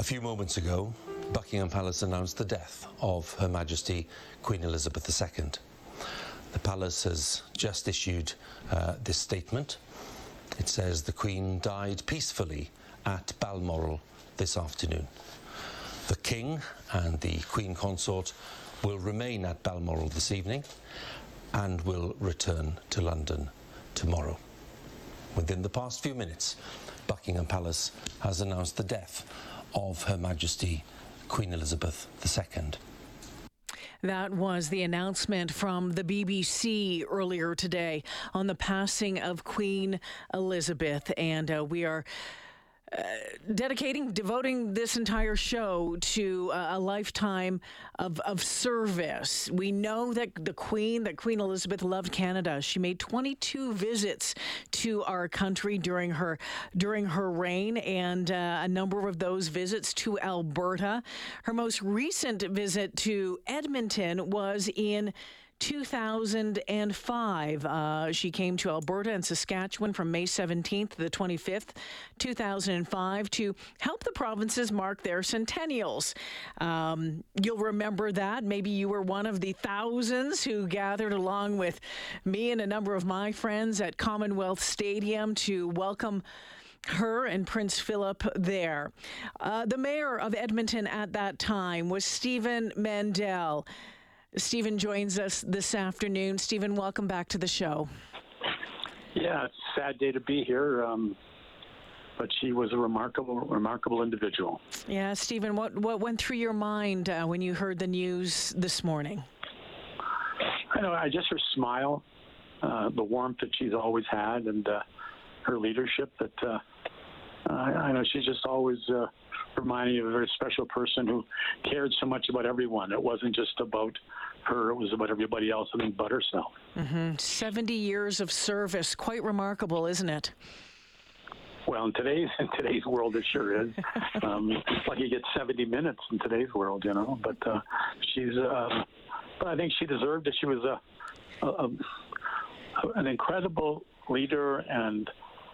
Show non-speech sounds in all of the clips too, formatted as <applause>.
A few moments ago, Buckingham Palace announced the death of Her Majesty Queen Elizabeth II. The palace has just issued uh, this statement. It says the Queen died peacefully at Balmoral this afternoon. The King and the Queen Consort will remain at Balmoral this evening and will return to London tomorrow. Within the past few minutes, Buckingham Palace has announced the death of Her Majesty Queen Elizabeth II. That was the announcement from the BBC earlier today on the passing of Queen Elizabeth. And uh, we are dedicating, devoting this entire show to uh, a lifetime of, of service. We know that the Queen, that Queen Elizabeth loved Canada. She made 22 visits to our country during her during her reign, and uh, a number of those visits to Alberta. Her most recent visit to Edmonton was in 2005. Uh, she came to Alberta and Saskatchewan from May 17th to the 25th, 2005, to help the provinces mark their centennials. Um, you'll remember that. Maybe you were one of the thousands who gathered along with me and a number of my friends at Commonwealth Stadium to welcome her and Prince Philip there. Uh, the mayor of Edmonton at that time was Stephen Mandel. Stephen joins us this afternoon. Stephen, welcome back to the show. Yeah, it's a sad day to be here. Um, but she was a remarkable, remarkable individual. Yeah, Stephen, what what went through your mind uh, when you heard the news this morning? I know, I just her smile, uh, the warmth that she's always had, and uh, her leadership. That uh, I know she's just always reminding of a very special person who cared so much about everyone. It wasn't just about her; it was about everybody else, I think, but herself. Mm-hmm. Seventy years of service, quite remarkable, isn't it? Well, in today's in today's world, it sure is. <laughs> um, it's like you get 70 minutes in today's world, you know. But uh, she's, uh, but I think she deserved it. She was a, a, a an incredible leader and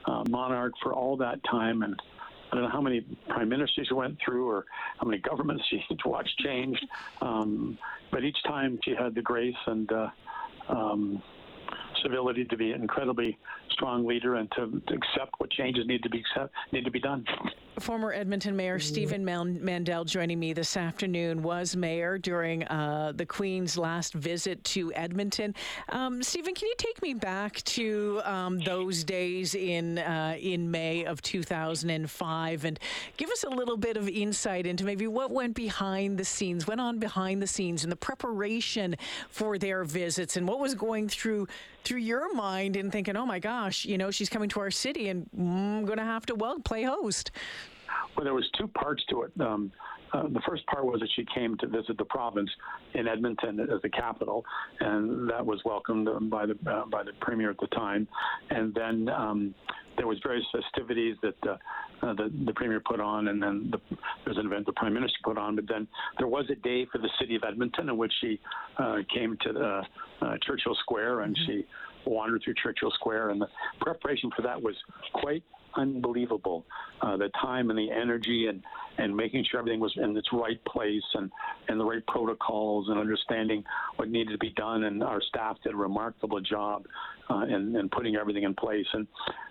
uh, monarch for all that time, and I don't know how many prime ministers she went through or how many governments <laughs> she watched change, um, but each time she had the grace and uh, um, civility to be an incredibly strong leader and to, to accept what changes need to be accept, need to be done. Former Edmonton Mayor Stephen Mandel joining me this afternoon was mayor during uh, the Queen's last visit to Edmonton. Um, Stephen, can you take me back to um, those days in uh, in May of 2005 and give us a little bit of insight into maybe what went behind the scenes, went on behind the scenes, in the preparation for their visits, and what was going through through your mind in thinking, oh my gosh, you know, she's coming to our city and I'm mm, going to have to well play host. Well, there was two parts to it. Um, uh, the first part was that she came to visit the province in Edmonton as the capital, and that was welcomed by the uh, by the premier at the time. And then um, there was various festivities that uh, uh, the, the premier put on, and then the, there was an event the prime minister put on. But then there was a day for the city of Edmonton in which she uh, came to the, uh, Churchill Square, and mm-hmm. she wandered through Churchill Square, and the preparation for that was quite unbelievable. Uh, the time and the energy and, and making sure everything was in its right place and, and the right protocols and understanding what needed to be done. And our staff did a remarkable job uh, in, in putting everything in place. And,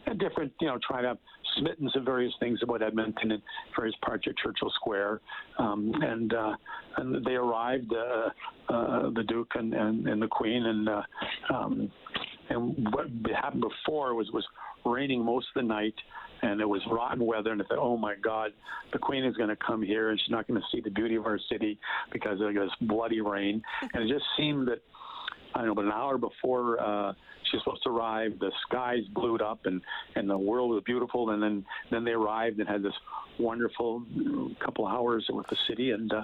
and different, you know, trying to smitten of various things about Edmonton and various parts of Churchill Square. Um, and, uh, and they arrived, uh, uh, the Duke and, and, and the Queen, and uh, um, and what happened before was was raining most of the night, and it was rotten weather. And I thought, oh my God, the Queen is going to come here, and she's not going to see the beauty of our city because of this bloody rain. and it just seemed that I don't know, but an hour before uh, she's supposed to arrive, the skies blew up and and the world was beautiful. And then then they arrived and had this wonderful couple hours with the city, and uh,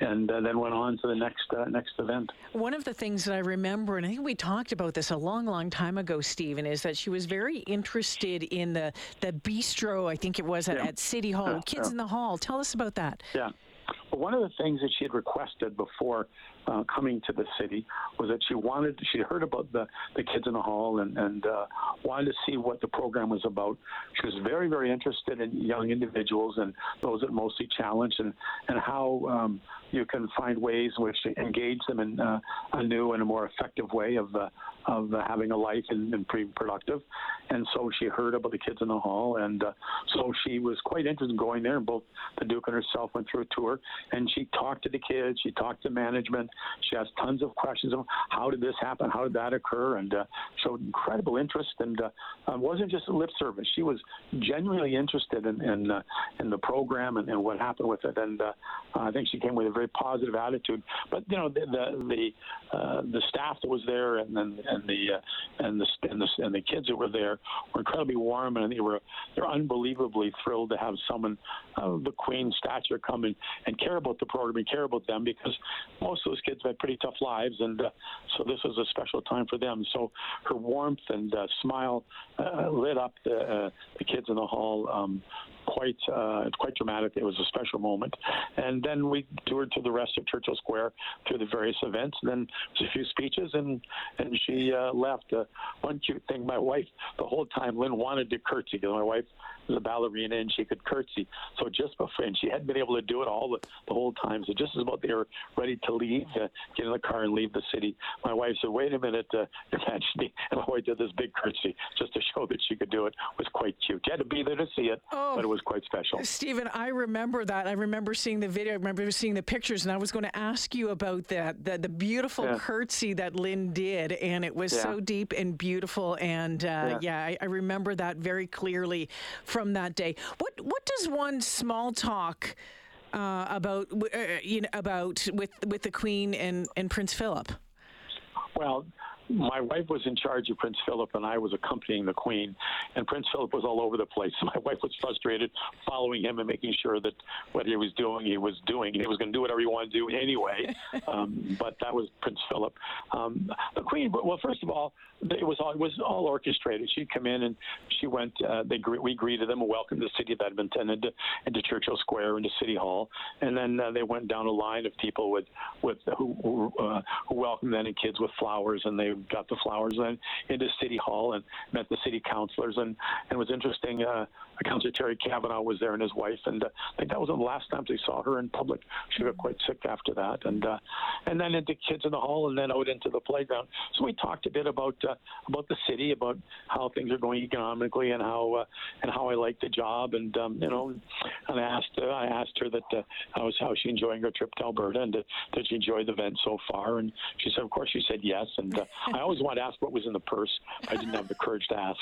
and uh, then went on to the next uh, next event. One of the things that I remember, and I think we talked about this a long, long time ago, Stephen, is that she was very interested in the the bistro. I think it was at, yeah. at City Hall, Kids in the Hall. Tell us about that. Yeah. But one of the things that she had requested before uh, coming to the city was that she wanted, she heard about the, the kids in the hall and, and uh, wanted to see what the program was about. She was very, very interested in young individuals and those that mostly challenge and, and how um, you can find ways in which to engage them in uh, a new and a more effective way of, uh, of having a life and, and being productive. And so she heard about the kids in the hall, and uh, so she was quite interested in going there. And both the Duke and herself went through a tour, and she talked to the kids, she talked to management, she asked tons of questions of how did this happen, how did that occur, and uh, showed incredible interest. And uh, uh, wasn't just lip service; she was genuinely interested in in, uh, in the program and, and what happened with it. And uh, I think she came with a very positive attitude. But you know, the the the, uh, the staff that was there, and then and the and the and the and the kids that were there were incredibly warm, and they were they're unbelievably thrilled to have someone of the Queen stature come and, and care about the program and care about them because most of those kids had pretty tough lives, and uh, so this was a special time for them. So her warmth and uh, smile uh, lit up the uh, the kids in the hall. Um, quite uh, quite dramatic. It was a special moment, and then we toured to the rest of Churchill Square through the various events. And then there was a few speeches, and and she uh, left. One cute thing, my wife, the whole time, Lynn wanted to curtsy because my wife was a ballerina and she could curtsy. So just before, and she hadn't been able to do it all the, the whole time. So just as about they were ready to leave, uh, get in the car and leave the city, my wife said, "Wait a minute, uh, Majesty," and wife did this big curtsy just to show that she could do it. It was quite cute. You had to be there to see it, Oh. but it was quite special. Stephen, I remember that. I remember seeing the video. I remember seeing the pictures, and I was going to ask you about that. The, the beautiful Yeah. curtsy that Lynn did, and it was Yeah. so deep and beautiful. And uh, yeah, Yeah. I, I remember that very clearly from that day. What What does one small talk uh, about uh, you know about with with the Queen and and Prince Philip? Well, my wife was in charge of Prince Philip, and I was accompanying the Queen. And Prince Philip was all over the place. <laughs> My wife was frustrated following him and making sure that what he was doing, he was doing. He was going to do whatever he wanted to do anyway. <laughs> um, but that was Prince Philip. Um, the Queen. Well, first of all, it was all it was all orchestrated. She'd come in and she went. Uh, they we greeted them and welcomed the city of Edmonton into, into Churchill Square into City Hall, and then uh, they went down a line of people with with who who, uh, who welcomed them and kids with flowers, and they got the flowers then into City Hall and met the city councilors, and, and it was interesting. Uh, Councilor Terry Cavanagh was there and his wife, and uh, I think that was the last time they saw her in public. She got quite sick after that, and uh, and then into kids in the hall, and then out into the playground. So we talked a bit about uh, about the city, about how things are going economically, and how uh, and how I like the job, and um, you know, and I asked uh, I asked her that uh, how was how she enjoying her trip to Alberta, and uh, did she enjoy the event so far? And she said, of course, she said yes. And uh, I always wanted to ask what was in the purse. I didn't have the courage to ask,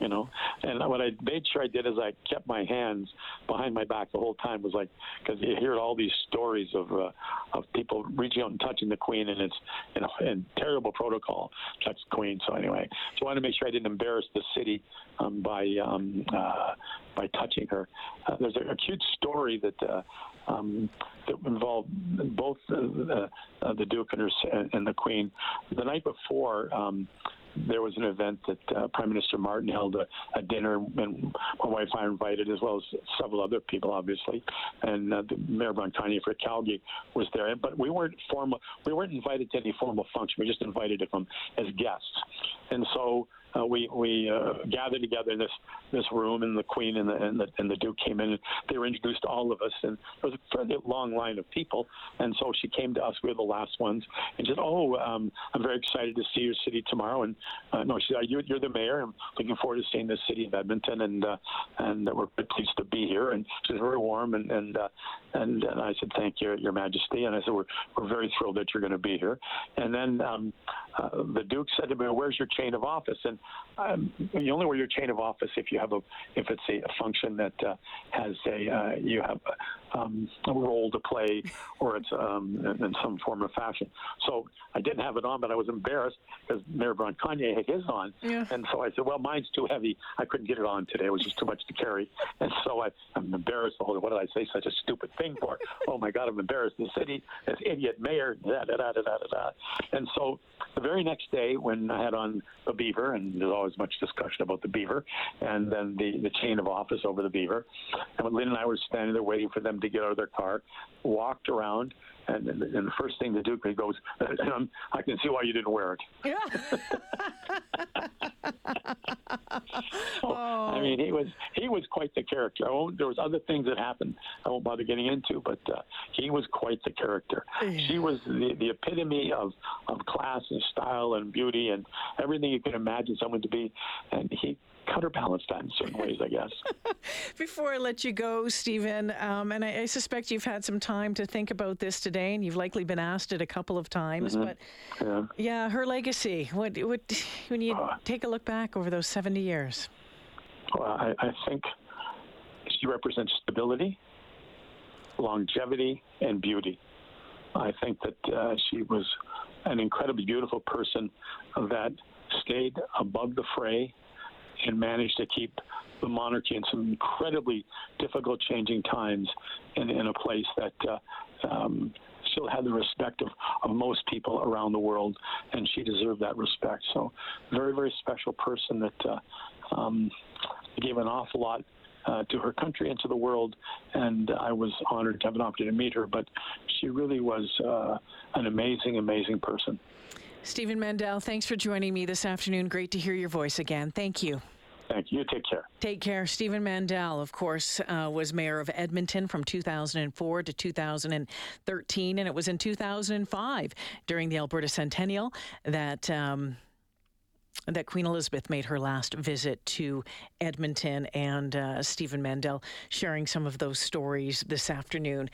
you know. And what I made sure I did is I kept my hands behind my back the whole time. Was like because you hear all these stories of uh, of people reaching out and touching the Queen, and it's you know and terrible protocol touch the Queen. So anyway, so I wanted to make sure I didn't embarrass the city um, by um, uh, by touching her. Uh, there's a, a cute story that. Uh, um, that involved both uh, uh, the Duke and, her, and the Queen. The night before, um, there was an event that uh, Prime Minister Martin held a, a dinner, and my wife and I were invited, as well as several other people, obviously. And uh, the Mayor Bronconnier for Calgary was there, but we weren't formal. We weren't invited to any formal function. We just invited come as guests. And so uh, we we uh, gathered together in this this room, and the Queen and the, and the and the Duke came in, and they were introduced to all of us, and there was a fairly long line of people, and so she came to us. We were the last ones, and said, "Oh, um, I'm very excited to see your city tomorrow." And uh, no, she said, "You're, you're the mayor. I'm looking forward to seeing the city of Edmonton, and uh, and we're pleased to be here." And she was very warm, and and uh, and, and I said, "Thank you, Your Majesty," and I said, "We're we're very thrilled that you're going to be here." And then um, uh, the Duke said to me, "Where's your chain of office?" And um, you only wear your chain of office if you have a if it's a, a function that uh, has a uh, you have a, um, a role to play or it's um, in, in some form or fashion. So I didn't have it on, but I was embarrassed because Mayor Bronconnier had his on, Yeah. and so I said, "Well, mine's too heavy. I couldn't get it on today. It was just too much to carry." And so I, I'm embarrassed. Oh, what did I say? Such a stupid thing for? oh my God, I'm embarrassed. The city, this idiot mayor, da da da da da da. And so very next day, when I had on the beaver and there's always much discussion about the beaver, and then the, the chain of office over the beaver. And Lynn and I were standing there waiting for them to get out of their car, walked around, and, and, and the first thing the Duke goes, I can see why you didn't wear it. <laughs> so, I mean, he was he was quite the character. there was other things that happened I won't bother getting into, but uh, he was quite the character. She was the, the epitome of, of class and style and beauty and everything you can imagine someone to be. And he counterbalanced that in certain ways, I guess. <laughs> Before I let you go, Stephen, um, and I, I, suspect you've had some time to think about this today, and you've likely been asked it a couple of times. Mm-hmm. But yeah. yeah. her legacy. What, what when you uh, take a look back over those seventy years? Well, I, I think she represents stability, longevity, and beauty. I think that uh, she was an incredibly beautiful person that stayed above the fray and managed to keep the monarchy in some incredibly difficult, changing times in, in a place that uh, um, still had the respect of, of most people around the world, and she deserved that respect. So, very, very special person that uh, um, gave an awful lot uh, to her country and to the world. And I was honored to have an opportunity to meet her. But she really was uh, an amazing, amazing person. Stephen Mandel, thanks for joining me this afternoon. Great to hear your voice again. Thank you. Thank you. Take care. Take care. Stephen Mandel, of course, uh, was mayor of Edmonton from 2004 to 2013, and it was in 2005 during the Alberta Centennial that. Um, that Queen Elizabeth made her last visit to Edmonton, and uh, Stephen Mandel sharing some of those stories this afternoon.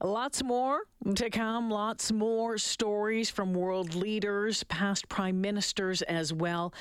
Lots more to come, lots more stories from world leaders, past prime ministers as well.